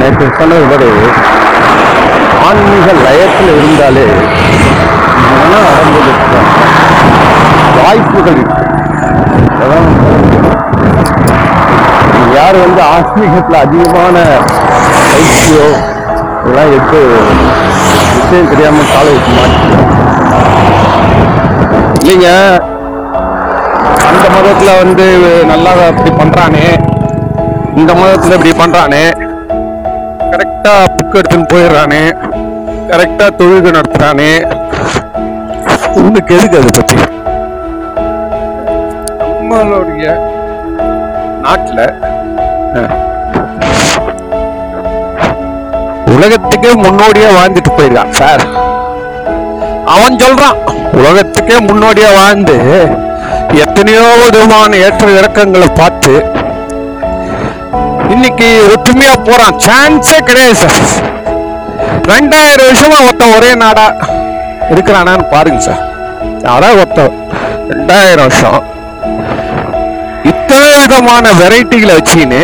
நேற்று சொன்னது மாதிரி ஆன்மீக லயத்தில் இருந்தாலே மன அடங்குவதற்கு வாய்ப்புகள் இருக்கு. அதான் யார் வந்து ஆன்மீகத்தில் அதிகமான பயிற்சியோ இதெல்லாம் எடுத்து விஷயம் தெரியாமல் காலை வைக்க மாட்டேங்க இல்லைங்க. அந்த மதத்துல வந்து நல்லா இப்படி பண்றானே. இந்த மதத்துல இப்படி பண்ணுறானே கரெக்டாக புக் எடுத்துன்னு போயிடுறானே. கரெக்டாக தொழுகை நடத்துகிறானே உனக்கு எதுக்கு அதை பற்றி நம்மளுடைய நாட்டில் உலகத்துக்கே முன்னோடியா வாழ்ந்துட்டு போயிருக்கான் சார் அவன் சொல்றான் உலகத்துக்கே முன்னோடியா வாழ்ந்து எத்தனையோ விதமான ஏற்ற இறக்கங்களை பார்த்து இன்னைக்கு ஒற்றுமையா போறான். சான்ஸே கிடையாது சார் ரெண்டாயிரம் வருஷமா ஒருத்தன் ஒரே நாடா இருக்கிறானான்னு பாருங்க சார் அதான் ஒருத்தன் ரெண்டாயிரம் வருஷம் இத்தனை விதமான வெரைட்டிகளை வச்சுன்னு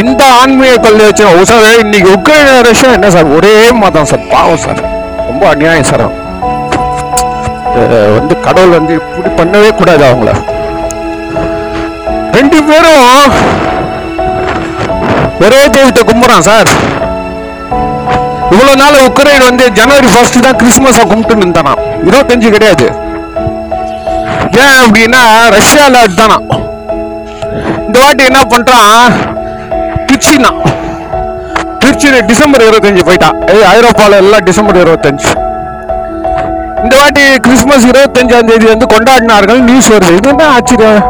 இந்த ஆன்மீக கொள்கை வச்சு ஓ சார் இன்னைக்கு உக்ரைன் ரஷ்யா என்ன சார் ஒரே மதம் சார் பாவம் சார் ரொம்ப அநியாயம் சார் வந்து கடவுள் வந்து இப்படி பண்ணவே கூடாது அவங்கள. ரெண்டு பேரும் ஒரே தெய்வத்தை கும்பிட்றான் சார். இவ்வளோ நாள் உக்ரைன் வந்து ஜனவரி ஃபர்ஸ்ட் தான் கிறிஸ்மஸை கும்பிட்டு இருந்தானா இருபத்தஞ்சு கிடையாது. ஏன் அப்படின்னா ரஷ்யாவில் அதுதானா இந்த வாட்டி என்ன பண்ணுறான் திருச்சினா. திருச்சியில டிசம்பர் இருபத்தஞ்சு போயிட்டான் ஏய், எல்லாம் டிசம்பர் இருபத்தஞ்சு. இந்த வாட்டி கிறிஸ்மஸ் இருபத்தஞ்சாம் தேதி வந்து கொண்டாடினார்கள் நியூஸ் வருது. இது என்ன ஆச்சரியம்.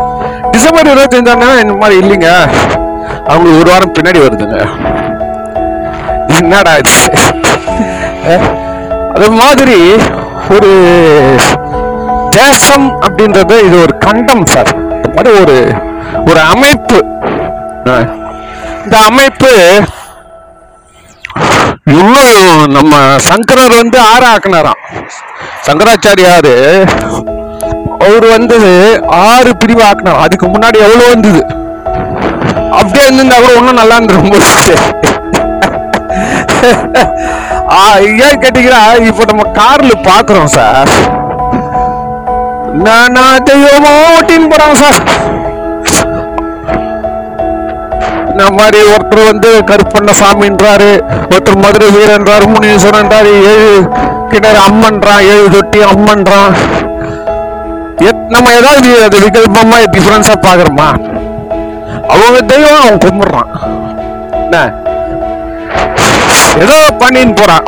டிசம்பர் இருபத்தஞ்சாம் தேதி இந்த மாதிரி இல்லைங்க. அவங்களுக்கு ஒரு வாரம் பின்னாடி வருதுங்க. என்னடா இது? அது மாதிரி ஒரு தேசம் அப்படின்றது இது ஒரு கண்டம் சார். மாதிரி ஒரு ஒரு அமைப்பு. இந்த அமைப்பு இன்னும் நம்ம சங்கரர் வந்து ஆறாக்குனாராம். சங்கராச்சாரியாரு அவர் வந்து ஆறு பிரிவு ஆக்கினார் அதுக்கு முன்னாடி எவ்வளவு வந்தது? அப்படியே இருந்திருந்தா கூட இன்னும் நல்லா இருந்திருக்கும் ஆ, ஏன் கேட்டீங்கன்னா இப்போ நம்ம கார்ல பாக்குறோம் சார். நானா தெய்வமோ ஓட்டின்னு போறாங்க சார். இந்த மாதிரி ஒருத்தர் வந்து கருப்பண்ண சாமின்றாரு ஒருத்தர் மதுரை வீரன்றாரு முனீஸ்வரன்றாரு ஏழு கிணறு அம்மன்றான் ஏழு தொட்டி அம்மன்றான். எத்- நம்ம ஏதாவது அது விகல்பமா டிஃபரன்ஸா பாக்குறோமா? அவங்க தெய்வம் அவன் கும்பிடுறான். என்ன? ஏதோ பண்ணின்னு போறான்.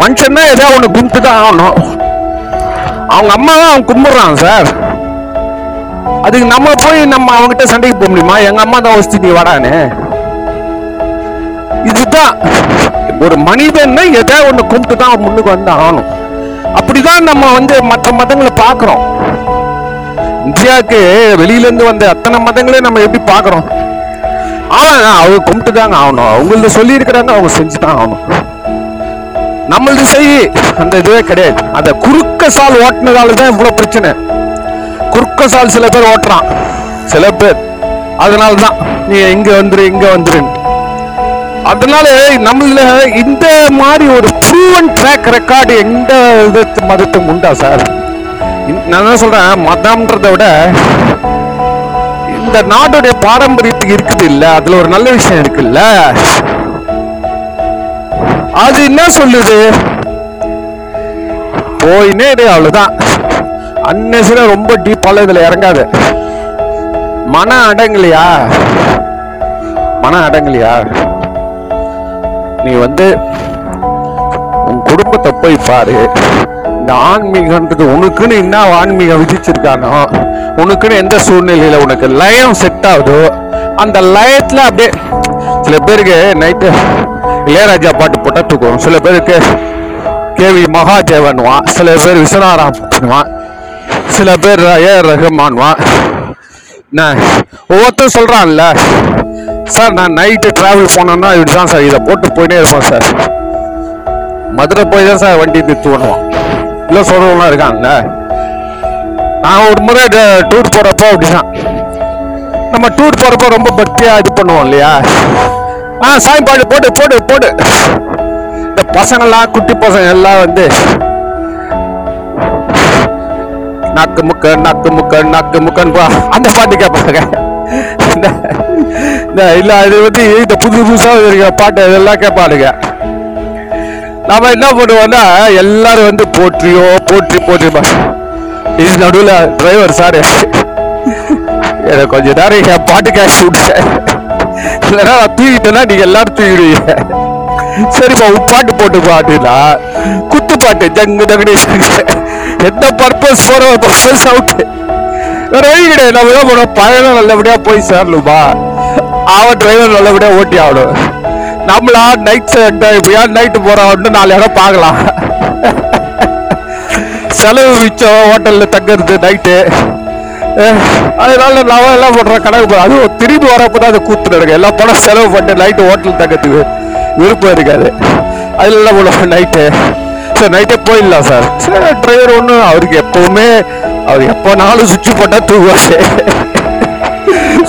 மனுஷன்னா ஏதோ ஒண்ணு கும்பிட்டு தான் ஆகணும். அவங்க அம்மாவை அவன் கும்பிடுறான் சார். அதுக்கு நம்ம போய் நம்ம அவங்ககிட்ட சண்டைக்கு போக முடியுமா? எங்க அம்மா தான் வசதி நீ வாடான்னு. இதுதான். ஒரு மனிதன்னா எதை ஒன்று கும்பிட்டு தான் அவன் முன்னுக்கு வந்து ஆகணும். அப்படிதான் நம்ம வந்து மற்ற மதங்களை பார்க்குறோம். இந்தியாவுக்கு வெளியில இருந்து வந்த அத்தனை மதங்களையும் நம்ம எப்படி பார்க்குறோம்? ஆனா அவங்க கும்பிட்டு தாங்க ஆகணும். அவங்களது சொல்லியிருக்கிறாங்க அவங்க செஞ்சு தான் ஆகணும். நம்மளது செய் அந்த இதுவே கிடையாது. அந்த குறுக்க சால் ஓட்டுனதால தான் இவ்வளவு பிரச்சனை. குறுக்க சால் சில பேர் ஓட்டுறான். சில பேர். அதனால தான் நீ இங்க வந்துரு இங்க வந்துரு அதனால நம்மள இந்த மாதிரி ஒரு ப்ரூவன் ட்ராக் ரெக்கார்டு எந்த விதத்து மதத்தும் உண்டா சார்? நான் என்ன சொல்றேன் மதம்ன்றதை விட இந்த நாட்டுடைய பாரம்பரியத்துக்கு இருக்குது இல்ல அதுல ஒரு நல்ல விஷயம் இருக்குல்ல? அது என்ன சொல்லுது? போயினே இரு, அவ்வளோதான் அன்னசில ரொம்ப டீப்பால இதுல இறங்காது. மன அடங்கலையா? மன அடங்கலையா? நீ வந்து உன் குடும்பத்தை போய் பாரு. இந்த ஆன்மீகன்றது உனக்குன்னு என்ன ஆன்மீகம் விதிச்சிருக்கானோ உனக்குன்னு எந்த சூழ்நிலையில் உனக்கு லயம் செட் ஆகுதோ அந்த லயத்தில் அப்படியே சில பேருக்கு நைட்டு இளையராஜா பாட்டு போட்டால் தூக்குவோம் சில பேருக்கு கேவி மகாதேவன்வான். சில பேர் விஸ்வநாராம் பண்ணுவான் சில பேர் ஏ ரஹ்மான்வான் என்ன? ஒவ்வொருத்தரும் சொல்கிறான்ல சார் நான் நைட்டு டிராவல் போனேன்னா இப்படி தான் சார் இதை போட்டு போயினே இருப்பேன் சார். மதுரை போய் தான் சார் வண்டி நிறுத்து பண்ணுவோம் இல்லை சொல்கிறவங்களாம் இருக்காங்கல்ல நான் ஒரு முறை டூர் போகிறப்போ அப்படிதான். நம்ம டூர் போகிறப்போ ரொம்ப பக்தியாக இது பண்ணுவோம் இல்லையா? ஆ சாமி பாட்டு போட்டு போட்டு போட்டு இந்த பசங்கள்லாம் குட்டி பசங்க எல்லாம் வந்து நக்கு முக்க நக்கு முக்க நக்கு முக்கன்னு பா அந்த பாட்டு கேட்பாங்க. இந்த- இல்லை இது வந்து இந்த புது புதுசாக இருக்கிற பாட்டு இதெல்லாம் கேட்பாளுங்க. நாம என்ன பண்ணுவோம்னா எல்லாரும் வந்து போற்றியோ போற்றி போற்றிப்பா இது நடுவில் டிரைவர் சார் எனக்கு கொஞ்சம் நேரம் என் பாட்டு கேட்க சார் இல்லைன்னா நான் தூக்கிட்டேன்னா நீங்கள் எல்லாரும் தூக்கிடுவீங்க சரிப்பா உப்பாட்டு போட்டு பாட்டுனா குத்து பாட்டு ஜங்கு தகடி எந்த பர்பஸ் போற பர்பஸ் அவுட் வேற வழி கிடையாது. நம்ம என்ன போனோம் பயணம் நல்லபடியா போய் சேரணுமா? அவன் டிரைவர் நல்லபடியா ஓட்டி ஆகணும். நம்மளா நைட் எப்படியா நைட்டு போகிறோம்னு நாலு இடம் பார்க்கலாம். செலவு மிச்சம் ஹோட்டலில் தங்குறது நைட்டு அதனால நான் எல்லாம் பண்றேன் கணக்கு அதுவும் திரும்பி வரப்பதான் அது கூத்து நடக்கும் எல்லா பணம் செலவு பண்ணிட்டு நைட்டு ஹோட்டல் தங்கத்துக்கு விருப்பம் இருக்காது. அதில் எல்லாம் போடுவோம் நைட்டு சார் நைட்டே போயிடலாம் சார் சார் டிரைவர் ஒன்று அவருக்கு எப்போவுமே அவர் எப்போனாலும் சுவிட்ச் போட்டால் தூங்குவார்.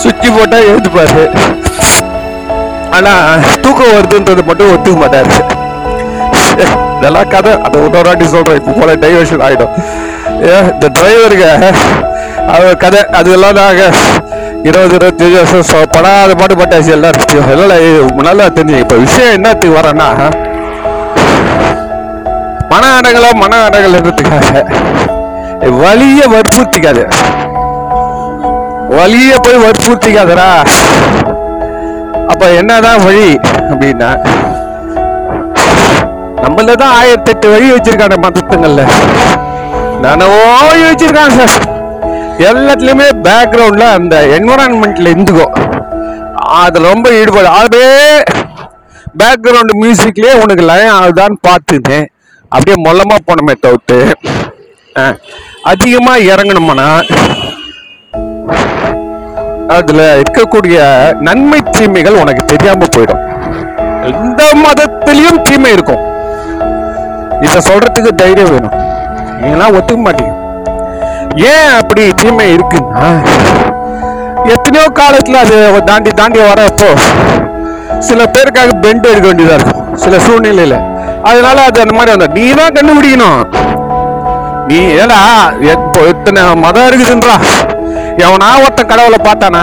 சுவிட்ச் போட்டால் எழுந்துப்பாரு. ஆனா தூக்கம் வருதுன்றது மட்டும் ஒத்துக்க மாட்டாரு. இதெல்லாம் கதை. அதை இன்னொரு வாட்டி சொல்றேன். இப்போ போல டைவர்ஷன் ஆயிடும். ஏ, இந்த டிரைவருங்க அவர் கதை அதெல்லாம் நாங்க இருபது இருபத்தஞ்சு வருஷம் படாத பாட்டு பட்டாச்சு எல்லாரும். எல்லாம் நல்லா தெரிஞ்சு இப்ப விஷயம் என்னத்துக்கு வரேன்னா மன அடங்கல மன அடங்கலன்றதுக்காக வலிய வற்புறுத்திக்காது. வலிய போய் வற்புறுத்திக்காதரா அப்ப என்னதான் வழி அப்படின்னா நம்மள தான் ஆயிரத்தி எட்டு வழி வச்சிருக்காங்க மதத்துங்கள்ல. நானவோ வழி வச்சிருக்காங்க சார். எல்லாத்துலயுமே பேக்ரவுண்ட்ல அந்த என்வரான்மெண்ட்ல இருந்துக்கும் அது ரொம்ப ஈடுபாடு. அப்படியே பேக்ரவுண்ட் மியூசிக்லயே உனக்கு லயம் ஆகுதான்னு பார்த்துட்டேன் அப்படியே மொல்லமா போனமே தவிர்த்து. அஹ், அதிகமா இறங்கணும்னா அதுல இருக்கக்கூடிய நன்மை தீமைகள் உனக்கு தெரியாம போயிடும். எந்த மதத்திலையும் தீமை இருக்கும். இத சொல்றதுக்கு தைரியம் வேணும். நீங்களாம் ஒத்துக்க மாட்டீங்க ஏன் அப்படி தீமை இருக்குன்னா எத்தனையோ காலத்துல அது தாண்டி தாண்டி வரப்போ சில பேருக்காக பெண்ட் எடுக்க வேண்டியதா இருக்கும். சில சூழ்நிலையில. அதனால அது அந்த மாதிரி வந்தா நீ தான் கண்டுபிடிக்கணும். நீ ஏடா எப்போ எத்தனை மதம் இருக்குதுன்றா? எவனா ஒருத்தன் கடவுளை பார்த்தானா?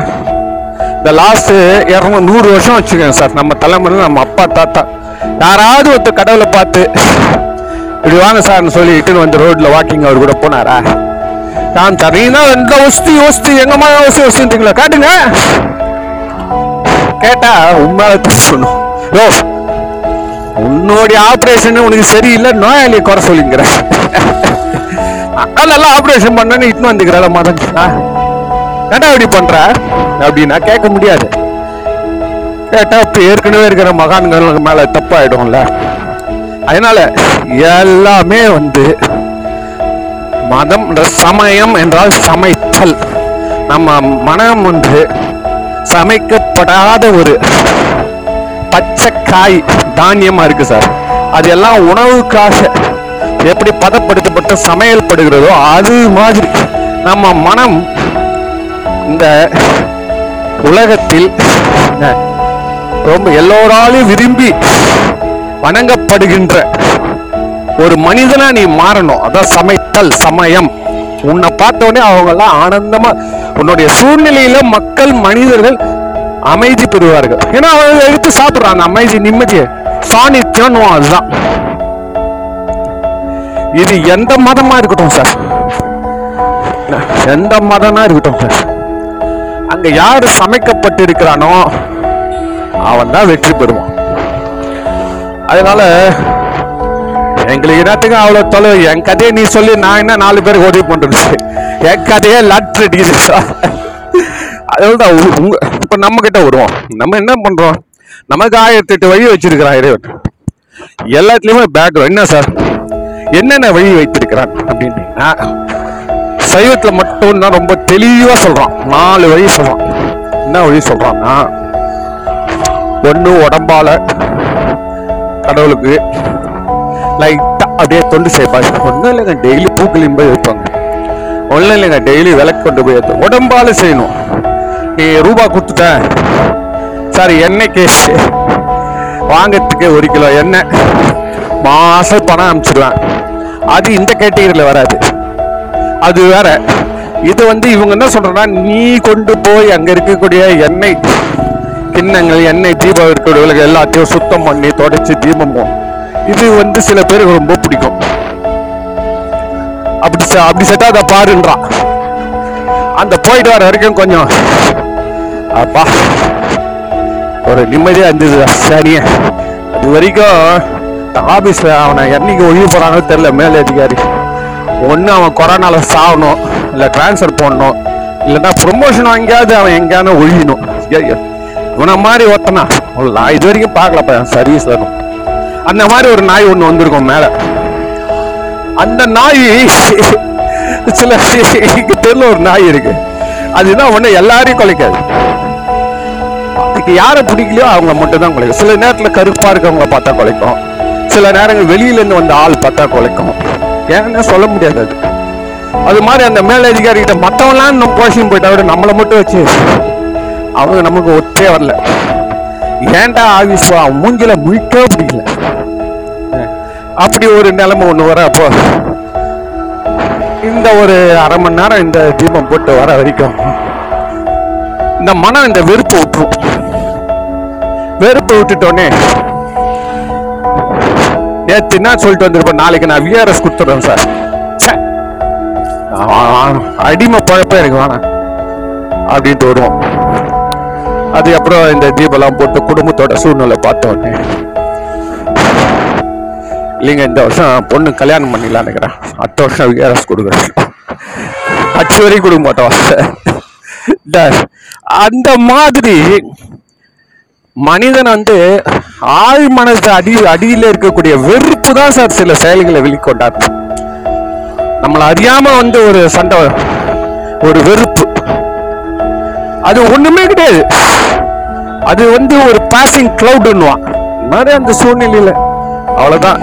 இந்த லாஸ்ட்டு இரநூ நூறு வருஷம் வச்சுக்கோங்க சார் நம்ம தலைமுறை நம்ம அப்பா தாத்தா யாராவது ஒருத்த கடவுளை பார்த்து இப்படி வாங்க சார்னு சொல்லி இட்டுன்னு வந்து ரோட்டில் வாக்கிங் அவர் கூட போனாரா? நான் தரீனா எந்த ஒஸ்தி யோசித்து எங்கம்மா ஒஸ்தி யோசிச்சுங்களா காட்டுங்க. கேட்டா உண்மையால சொல்லணும் யோ உன்னுடைய ஆப்ரேஷன் உனக்கு சரியில்லை நோயாளியை குறை சொல்லிங்கிற. எல்லாம் ஆப்ரேஷன் பண்ணேன்னு இட்டுன்னு வந்துக்கிறல மதம் ஏன்டா இப்படி பண்ற? அப்படின்னா கேட்க முடியாது. கேட்டா இப்ப ஏற்கனவே இருக்கிற மகான்களுக்கு மேல தப்பாயிடும்ல. அதனால எல்லாமே வந்து மதம் என்ற சமயம் என்றால் சமைத்தல். நம்ம மனம் வந்து சமைக்கப்படாத ஒரு பச்சை காய் தானியமா இருக்கு சார். அது எல்லாம் உணவுக்காக எப்படி பதப்படுத்தப்பட்டு சமையல் படுகிறதோ அது மாதிரி நம்ம மனம் இந்த உலகத்தில் ரொம்ப எல்லோராலும் விரும்பி வணங்கப்படுகின்ற ஒரு மனிதனா நீ மாறணும். அதான் சமைத்தல் சமயம். உன்னை பார்த்த உடனே அவங்க எல்லாம் ஆனந்தமா உன்னுடைய சூழ்நிலையில மக்கள் மனிதர்கள் அமைதி பெறுவார்கள். ஏன்னா அவங்க எடுத்து சாப்பிடுறாங்க அமைதி நிம்மதி சாநித்தியம் அதுதான். இது எந்த மதமா இருக்கட்டும் சார் எந்த மதமா இருக்கட்டும் சார் அங்க யார் சமைக்கப்பட்டு இருக்கிறானோ அவன் தான் வெற்றி பெறுவான். அதனால எங்களுக்கு என்னத்துக்கு அவ்வளவு தொலை என் கதையை நீ சொல்லி நான் என்ன நாலு பேருக்கு உதவி பண்றது? என் கதையே லாட்ரி அடிக்குது. அதுதான் உ- உங்க இப்ப நம்ம கிட்ட வருவோம். நம்ம என்ன பண்றோம்? நமக்கு ஆயிரத்தி எட்டு வழி வச்சிருக்கிறான் இறைவன். எல்லாத்துலயுமே பேக்ரவுண்ட் என்ன சார்? என்னென்ன வழி வைத்திருக்கிறான் அப்படின்னா சைவத்தில் மட்டும் தான் ரொம்ப தெளிவாக சொல்கிறான் நாலு வழி சொல்கிறான் என்ன வழி சொல்கிறான்னா ஒன்று உடம்பால் கடவுளுக்கு லைட்டாக அப்படியே தொண்டு செய்வாங்க ஒன்றும் இல்லைங்க டெய்லி பூக்களையும் போய் வைப்பாங்க. ஒன்றும் இல்லைங்க டெய்லி விளக்கு கொண்டு போய் ஏத்து. உடம்பால் செய்யணும். நீ ரூபா கொடுத்துட்டேன். சாரி எண்ணெய்க்கு வாங்கிறதுக்கு ஒரு கிலோ எண்ணெய். மாசம் பணம் அனுப்பிச்சிடுவேன். அது இந்த கேட்டகரியில் வராது. அது வேற. இது வந்து இவங்க என்ன சொல்கிறேன்னா நீ கொண்டு போய் அங்க இருக்கக்கூடிய எண்ணெய் கிண்ணங்கள் எண்ணெய் தீபம் இருக்கக்கூடிய எல்லாத்தையும் சுத்தம் பண்ணி தொடச்சி தீபம் இது வந்து சில பேருக்கு ரொம்ப பிடிக்கும். அப்படி செ- அப்படி செட்டா அதை பாருன்றான் அந்த போயிட்டு வர வரைக்கும் கொஞ்சம் அப்பா ஒரு நிம்மதியா இருந்தது சரியா அது வரைக்கும் ஆபீஸ்ல அவனை என்னைக்கு ஒழிய போறானோ தெரியல மேலே அதிகாரி ஒன்று அவன் கொரோனால சாகணும் இல்லை ட்ரான்ஸ்ஃபர் போடணும் இல்லைன்னா ப்ரொமோஷன் வாங்கியாவது அவன் எங்கேயான ஒழியணும். இவனை மாதிரி ஒருத்தனா? நான் இது வரைக்கும் பார்க்கலப்பா சர்வீஸ்ல அந்த மாதிரி ஒரு நாய் ஒன்று வந்திருக்கும் மேலே. அந்த நாய் சில இங்க தெருல ஒரு நாய் இருக்கு. அதுதான் ஒன்று எல்லாரையும் குலைக்காது. அதுக்கு யாரை பிடிக்கலையோ அவங்க மட்டும் தான் குலைக்கும். சில நேரத்தில் கருப்பாக இருக்கவங்கள பார்த்தா குலைக்கும். சில நேரங்கள் வெளியிலேருந்து வந்த ஆள் பார்த்தா குலைக்கும். ஏன்னா சொல்ல முடியாது அது. அது மாதிரி அந்த மேலதிகாரி கிட்ட மத்தவன்லாம் இன்னும் போஷன் போயிட்டா விட நம்மளை மட்டும் வச்சு அவங்க நமக்கு ஒத்தே வரல. ஏன்டா ஆபீஸ் மூஞ்சில முழிக்க பிடிக்கல அப்படி ஒரு நிலைமை ஒண்ணு வர அப்போ இந்த ஒரு அரை மணி நேரம் இந்த தீபம் போட்டு வர வரைக்கும் இந்த மனம் இந்த வெறுப்பு விட்டுரும். வெறுப்பு விட்டுட்டோன்னே நேற்று என்ன சொல்லிட்டு வந்திருப்பேன். நாளைக்கு நான் விஆர்எஸ் கொடுத்துட்றேன் சார். அடிமை பழப்பே எனக்கு வேணாம். அப்படின்ட்டு வருவோம். அது அப்புறம் இந்த தீபம்லாம் போட்டு குடும்பத்தோட சூழ்நிலை பார்த்தோன்னே இல்லைங்க இந்த வருஷம் பொண்ணு கல்யாணம் பண்ணிடலான்னு நினைக்கிறேன். அடுத்த வருஷம் விஆர்எஸ் கொடுக்குறேன். அச்சு வரைக்கும் கொடுக்க மாட்டோம். இந்த அந்த மாதிரி மனிதன் வந்து ஆழ் மனசு அடி அடியில் இருக்கக்கூடிய வெறுப்பு தான் சார் சில செயல்களை வெளிக்கொண்டார். நம்மளை அறியாம வந்து ஒரு சண்டை ஒரு வெறுப்பு. அது ஒண்ணுமே கிடையாது. அது வந்து ஒரு பாசிங் கிளவுடுன்னுவான் மாதிரி அந்த சூழ்நிலையில? அவ்வளவுதான்.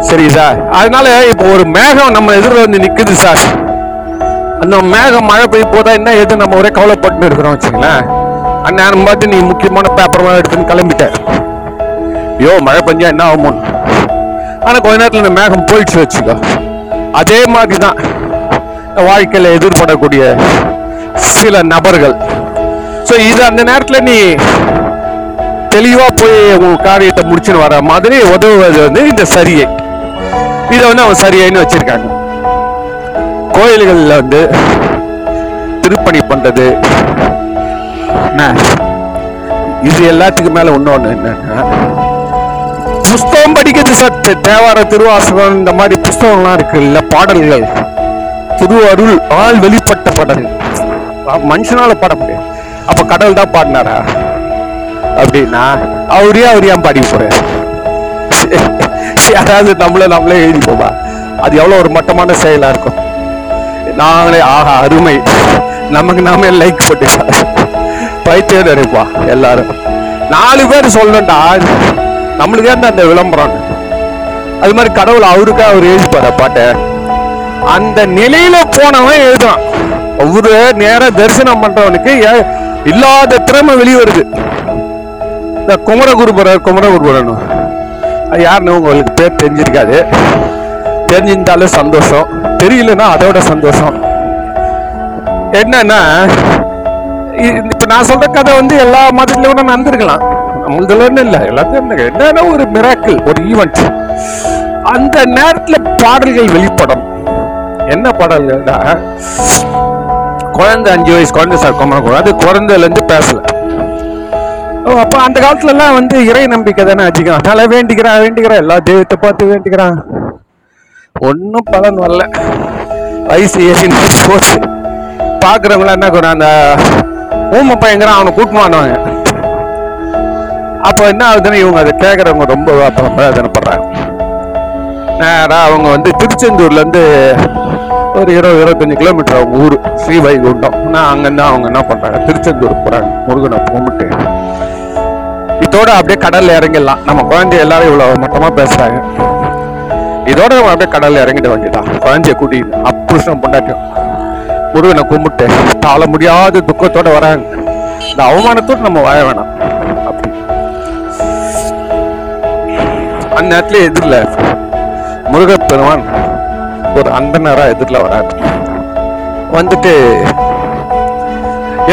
சரி சார். அதனால இப்போ ஒரு மேகம் நம்ம எதிரில் வந்து நிக்குது சார். அந்த மேகம் மழை பெய்ய போதா என்ன எது நம்ம ஒரே கவலைப்பட்டு இருக்கிறோம் வச்சுங்களேன். அந்நேரம் பார்த்து நீ முக்கியமான பேப்பர் எடுத்துன்னு கிளம்பிட்ட. ஐயோ மழை பெஞ்சா என்ன ஆகுமோன்னு ஆனால் கொஞ்ச நேரத்தில் இந்த மேகம் போயிடுச்சு வச்சுக்கோ. அதே மாதிரி தான் வாழ்க்கையில் எதிர்படக்கூடிய சில நபர்கள். ஸோ இது அந்த நேரத்தில் நீ தெளிவாக போய் உங்கள் காரியத்தை முடிச்சுன்னு வர மாதிரி உதவுவது வந்து இந்த சரியை. இதை வந்து அவன் சரியைன்னு வச்சுருக்காங்க. கோயில்களில் வந்து திருப்பணி பண்ணுறது என்ன? இது எல்லாத்துக்கும் மேல இன்னொன்னு என்னன்னா புஸ்தகம் படிக்கிறது சத்து தேவார திருவாசகம் இந்த மாதிரி புஸ்தகம்லாம் இருக்கு. இல்ல பாடல்கள். திருவருள் ஆள் வெளிப்பட்ட பாடல். மனுஷனால பாட முடியாது. அப்ப கடவுள் தான் பாடினாரா? அப்படின்னா அவரே அவர் ஏன் பாடி போறாரு? யாராவது நம்மள நம்மளே எழுதி போவா அது எவ்வளவு ஒரு மட்டமான செயலா இருக்கும். நாங்களே ஆஹா அருமை. நமக்கு நாமே லைக் போட்டு பைத்தியம் நினைப்பா எல்லாரும். நாலு பேர் சொல்லணும்டா. நம்மளுக்கே தான் அந்த விளம்பரம்? அது மாதிரி கடவுள் அவருக்கே அவர் எழுதிப்பாரு பாட்டை. அந்த நிலையில போனவன் எழுதுறான். ஒவ்வொரு நேரம் தரிசனம் பண்றவனுக்கு இல்லாத திறமை வெளியே வருது இந்த குமரகுருபுரர் குமரகுருபுரன் அது யாருன்னு உங்களுக்கு பேர் தெரிஞ்சிருக்காது. தெரிஞ்சிருந்தாலும் சந்தோஷம். தெரியலன்னா அதோட சந்தோஷம். என்னன்னா இப்போ நான் சொல்ற கதை வந்து எல்லா மதத்துலையும் கூட நடந்திருக்கலாம். நம்மளதுல இல்லை. எல்லாத்தையும் என்னன்னா ஒரு மிராக்கிள் ஒரு ஈவெண்ட் அந்த நேரத்தில் பாடல்கள் வெளிப்படும். என்ன பாடல்கள்னா குழந்தை அஞ்சு வயசு குழந்தை சார் கொமர அது குழந்தைலேருந்து பேசல. ஓ, அந்த காலத்துலலாம் வந்து இறை நம்பிக்கை தானே அதிகம். அதனால் வேண்டிக்கிறான் வேண்டிக்கிறான் எல்லா தெய்வத்தை பார்த்து வேண்டிக்கிறான் ஒன்றும் பலன் வரல. வயசு ஏறின்னு போச்சு. பார்க்குறவங்களாம் என்ன பண்ணுறான் அந்த ஊமை பையங்கிறான் அவனை கூட்டமானவங்க அப்போ என்ன ஆகுதுன்னு இவங்க அதை கேட்குறவங்க ரொம்ப வேதனைப்படுறாங்க நேராக அவங்க வந்து திருச்செந்தூர்லேருந்து ஒரு இருபது இருபத்தஞ்சு கிலோமீட்டர் அவங்க ஊர் ஸ்ரீவைகுண்டம். நான் அங்கேருந்து அவங்க என்ன பண்ணுறாங்க திருச்செந்தூர் போகிறாங்க முருகனை கும்பிட்டு. இதோட அப்படியே கடலில் இறங்கிடலாம். நம்ம குழந்தை எல்லாரும் இவ்வளோ மொத்தமாக பேசுகிறாங்க இதோட நம்ம அப்படியே கடலில் இறங்கிட வேண்டியதான் குழந்தைய கூட்டி அப்புருஷம் பொண்டாட்டியும். முருகனை கும்பிட்டு தாழ முடியாத துக்கத்தோட வராங்க. இந்த அவமானத்தோடு நம்ம வாழ வேணாம். அப்படி. அந்த நேரத்துல எதிரில் முருகப்பெருமான் ஒரு அந்தனரா எதிரில் வராங்க வந்துட்டு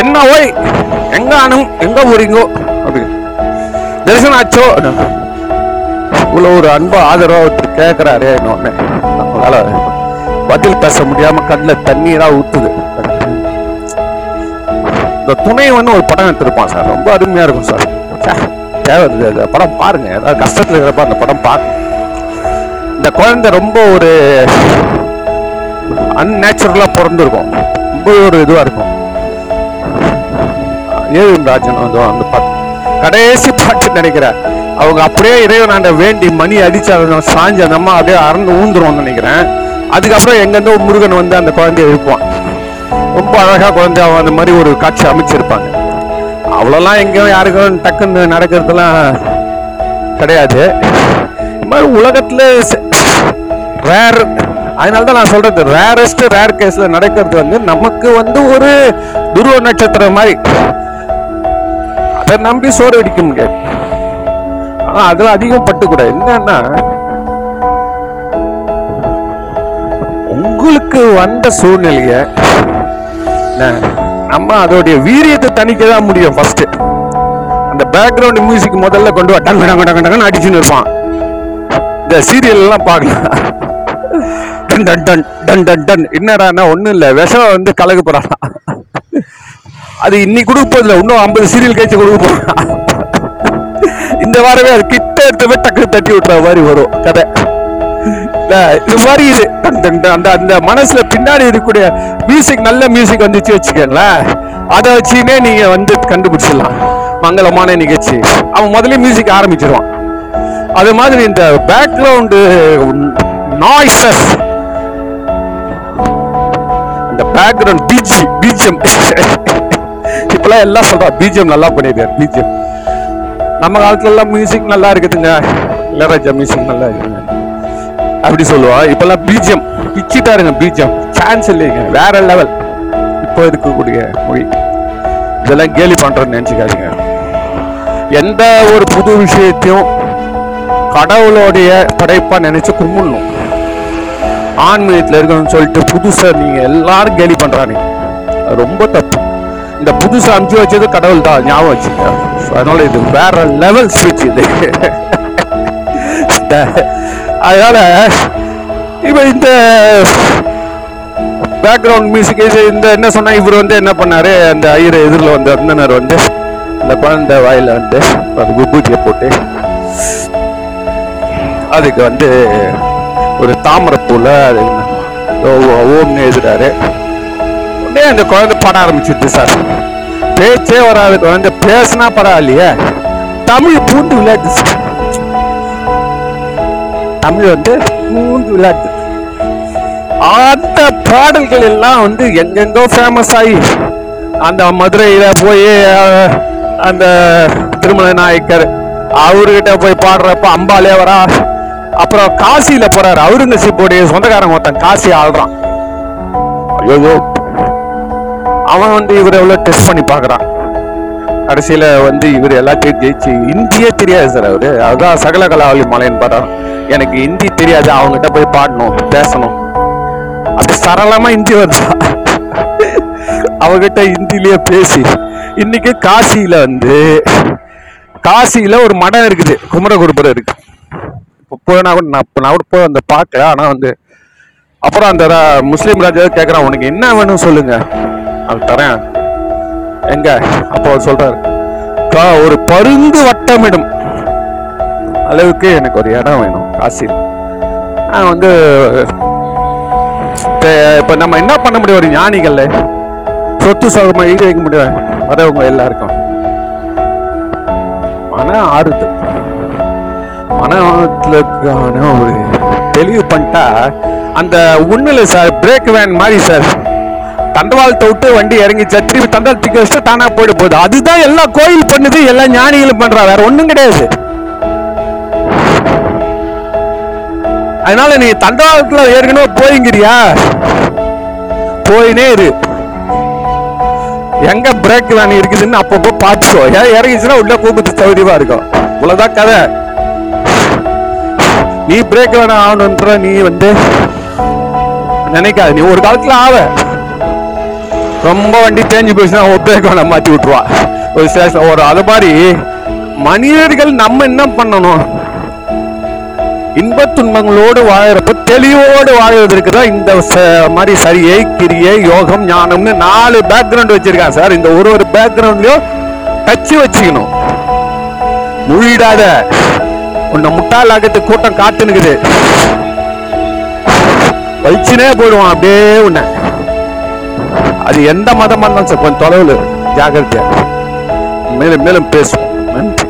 என்ன ஓய்? எங்க ஆனும் எங்க போறீங்கோ? அப்படி. தரிசனம் ஆச்சோ இவ்வளவு ஒரு அன்பா ஆதரவா ஒருத்தர் கேட்கிறாரு ஒண்ணு நம்மளால பதில் பேச முடியாம கண்ணில் தண்ணீரா ஊத்துது. இந்த துணைவன் ஒரு படம் எடுத்திருப்பான் சார். ரொம்ப அருமையா இருக்கும் சார். தேவை இந்த படம் பாருங்க. ஏதாவது கஷ்டத்துல இருக்கிறப்ப அந்த படம் பாருங்க. இந்த குழந்தை ரொம்ப ஒரு அன்நேச்சுரலா பிறந்திருக்கும். ரொம்ப ஒரு இதுவா இருக்கும். ஏவிஎம் ராஜன் வந்து அந்த பாட்டு கடைசி பாட்டு நினைக்கிறேன். அவங்க அப்படியே இறைவனாண்ட வேண்டி மணி அடிச்சு அதை சாஞ்சு அந்த அம்மா அப்படியே அறந்து ஊந்துருவோம்னு நினைக்கிறேன். அதுக்கப்புறம் எங்கேருந்தோ முருகன் வந்து அந்த குழந்தைய எழுப்புவான் ரொம்ப அழகாக குழந்தை அந்த மாதிரி ஒரு காட்சி அமைச்சிருப்பாங்க. அவ்வளோலாம் எங்கேயும் யாருக்கும் டக்குன்னு நடக்கிறதுலாம் கிடையாது. இது மாதிரி உலகத்துல ரேர் அதனால தான் நான் சொல்றது ரேரஸ்ட் ரேர் கேஸ்ல நடக்கிறது வந்து நமக்கு வந்து ஒரு துருவ நட்சத்திரம் மாதிரி. அதை நம்பி சோறு அடிக்க முடியாது ஆனா அதில் அதிகம் பட்டுக்கூடாது என்னன்னா உங்களுக்கு வந்த சூழ்நிலைய நம்ம அதோடைய வீரியத்தை தணிக்க தான் முடியும் ஃபர்ஸ்ட் அந்த பேக்ரவுண்ட் மியூசிக் முதல்ல கொண்டு வா டங்கு டங்கு டங்கு டங்குன்னு அடிச்சுன்னு இருப்பான். இந்த சீரியல் எல்லாம் பார்க்கலாம் டன் டன் டன் டன் டன் டன். என்னடான்னா ஒண்ணும் இல்லை. விஷம் வந்து கலகு போறான். அது இன்னைக்கு கொடுக்க இன்னும் ஐம்பது சீரியல் கழிச்சு கொடுக்க போறான். இந்த வாரமே அது கிட்ட எடுத்து டக்கு தட்டி விட்டுற மாதிரி வரும் கதை. இது மாதிரி இது. அந்த அந்த அந்த மனசுல பின்னாடி இருக்கக்கூடிய மியூசிக் நல்ல மியூசிக் வந்துச்சு வச்சுக்கோங்களேன். அதை வச்சுமே நீங்க வந்து கண்டுபிடிச்சிடலாம். மங்களமான நிகழ்ச்சி. அவன் முதல்ல மியூசிக் ஆரம்பிச்சிருவான். அது மாதிரி இந்த பேக்ரவுண்டு நாய்ஸஸ் இந்த பேக்ரவுண்ட் பிஜி பிஜிஎம் இப்பெல்லாம் எல்லாம் சொல்றா பிஜிஎம் நல்லா பண்ணிருக்காரு பிஜிஎம் நம்ம காலத்துல எல்லாம் மியூசிக் நல்லா இருக்குதுங்க. இளராஜா மியூசிக் நல்லா இருக்குதுங்க. அப்படி சொல்லுவான் இப்பெல்லாம் பிஜிஎம் பிச்சிட்டாருங்க பிஜிஎம் சான்ஸ் இல்லைங்க. வேற லெவல் இப்போ இருக்கக்கூடிய மொழி. இதெல்லாம் கேலி பண்ணுறேன்னு நினச்சிக்காதீங்க. எந்த ஒரு புது விஷயத்தையும் கடவுளுடைய படைப்பாக நினச்சி கும்பிடணும். ஆன்மீகத்தில் இருக்கணும்னு சொல்லிட்டு புதுசாக நீங்கள் எல்லாரும் கேலி பண்றாங்க ரொம்ப தப்பு. இந்த புதுசாக அனுப்பிச்சு வச்சது கடவுள் தான் ஞாபகம் வச்சுக்க அதனால இது வேற லெவல் ஸ்விட்ச் இது. இந்த- அதனால இப்போ இந்த பேக்ரவுண்ட் மியூசிக் இது இந்த என்ன சொன்னால் இவர் வந்து என்ன பண்ணாரு? அந்த ஐயர் எதிரில் வந்து அந்தனர் வந்து அந்த குழந்தை வாயில வந்து அது குபூஜியை போட்டு அதுக்கு வந்து ஒரு தாமரைப்பூல அது ஓ- ஓம்னு எழுதுறாரு. உடனே அந்த குழந்தை பாட ஆரம்பிச்சிருது சார். பேச்சே வராது குழந்தை பேசினா பரவாயில்லையே. தமிழ் பூண்டு விளையாட்டு சார் தமிழ் வந்து மூன்று விளையாட்டு அந்த பாடல்கள் எல்லாம் வந்து எங்கெங்கோ ஃபேமஸ் ஆகி அந்த மதுரையில் போய் அந்த திருமண நாயக்கர் அவர்கிட்ட போய் பாடுறப்ப அம்பாலே வரா அப்புறம் காசியில் போறாரு அவுரங்கசீப்புடைய சொந்தக்காரங்க ஒருத்தன் காசி ஆடுறான் ஐயோ அவன் வந்து இவர் எவ்வளோ டெஸ்ட் பண்ணி பார்க்குறான். கடைசியில் வந்து இவர் எல்லாத்தையும் ஜெயிச்சு இந்தியே தெரியாது சார் அவர். அதுதான் சகல கலாவளி மலைன்னு பாடுறான் எனக்கு ஹிந்தி தெரியாது அவங்ககிட்ட போய் பாடணும் பேசணும். அப்படி சரளமா ஹிந்தி வந்தா அவகிட்ட ஹிந்திலேயே பேசி இன்னைக்கு காசியில வந்து காசியில ஒரு மடம் இருக்குது குமரகுருபுரம் இருக்கு. இப்போ போனா கூட நான் இப்ப நான் கூட போய் அந்த பார்க்கல ஆனா வந்து அப்புறம் அந்த ரா- முஸ்லீம் ராஜா கேட்குறான் உனக்கு என்ன வேணும் சொல்லுங்க. அது தரேன். எங்க? அப்போ அவர் சொல்றாரு ஒரு பருந்து வட்டமிடும். அளவுக்கு எனக்கு ஒரு இடம் வேணும் காசில் நான் வந்து இப்போ நம்ம என்ன பண்ண முடியும்? ஒரு ஞானிகள் சொத்து சோகமாக ஈடு வைக்க முடியும்? வரவங்க எல்லாருக்கும். மன ஆறுதல். மனத்துலக்கான ஒரு தெளிவு பண்ணிட்டா அந்த ஒண்ணுல சார் பிரேக் வேன் மாதிரி சார் தண்டவாளத்தை விட்டு வண்டி இறங்கி சார் திருப்பி தண்டவாள் வச்சுட்டு தானா போயிட்டு போகுது. அதுதான் எல்லா கோயில் பண்ணுது எல்லா ஞானிகளும் பண்றா. வேற ஒன்றும் கிடையாது. அதனால நீ தண்டவாளத்தில் ஏற்கனவே போய்ங்கிறியா? போயினே இரு. எங்க பிரேக் வேன் இருக்குதுன்னு அப்பப்போ பார்த்துக்கோ ஏன் இறங்கிச்சுன்னா உள்ள கூப்பிட்டு சௌரியமா இருக்கும் இவ்வளவுதான் கதை. நீ பிரேக் வேணா ஆகணுன்ற நீ வந்து நினைக்காத. நீ ஒரு காலத்துல ஆவ. ரொம்ப வண்டி தேஞ்சு போச்சுன்னா ஒரு பிரேக் வேணா மாத்தி விட்டுருவா. ஒரு ஸ்டேஷன் ஒரு அது மாதிரி மனிதர்கள் நம்ம என்ன பண்ணணும்? இன்ப துன்பங்களோடு வாழறப்ப தெளிவோடு வாழ்வதற்கு தான் இந்த மாதிரி சரியை கிரியை யோகம் ஞானம்னு நாலு பேக்ரவுண்ட் வச்சிருக்கான் சார். இந்த ஒரு ஒரு பேக்ரவுண்ட்லயும் டச்சு வச்சுக்கணும். முழிடாத. உன்னை முட்டாளாக்கத்து கூட்டம் காத்துனுக்குது வலிச்சுனே போயிடுவான் அப்படியே உன்னை. அது எந்த மதமா இருந்தாலும் சார் கொஞ்சம் தொலைவில் ஜாகிரதையா மேலும் மேலும் பேசுவோம். நன்றி.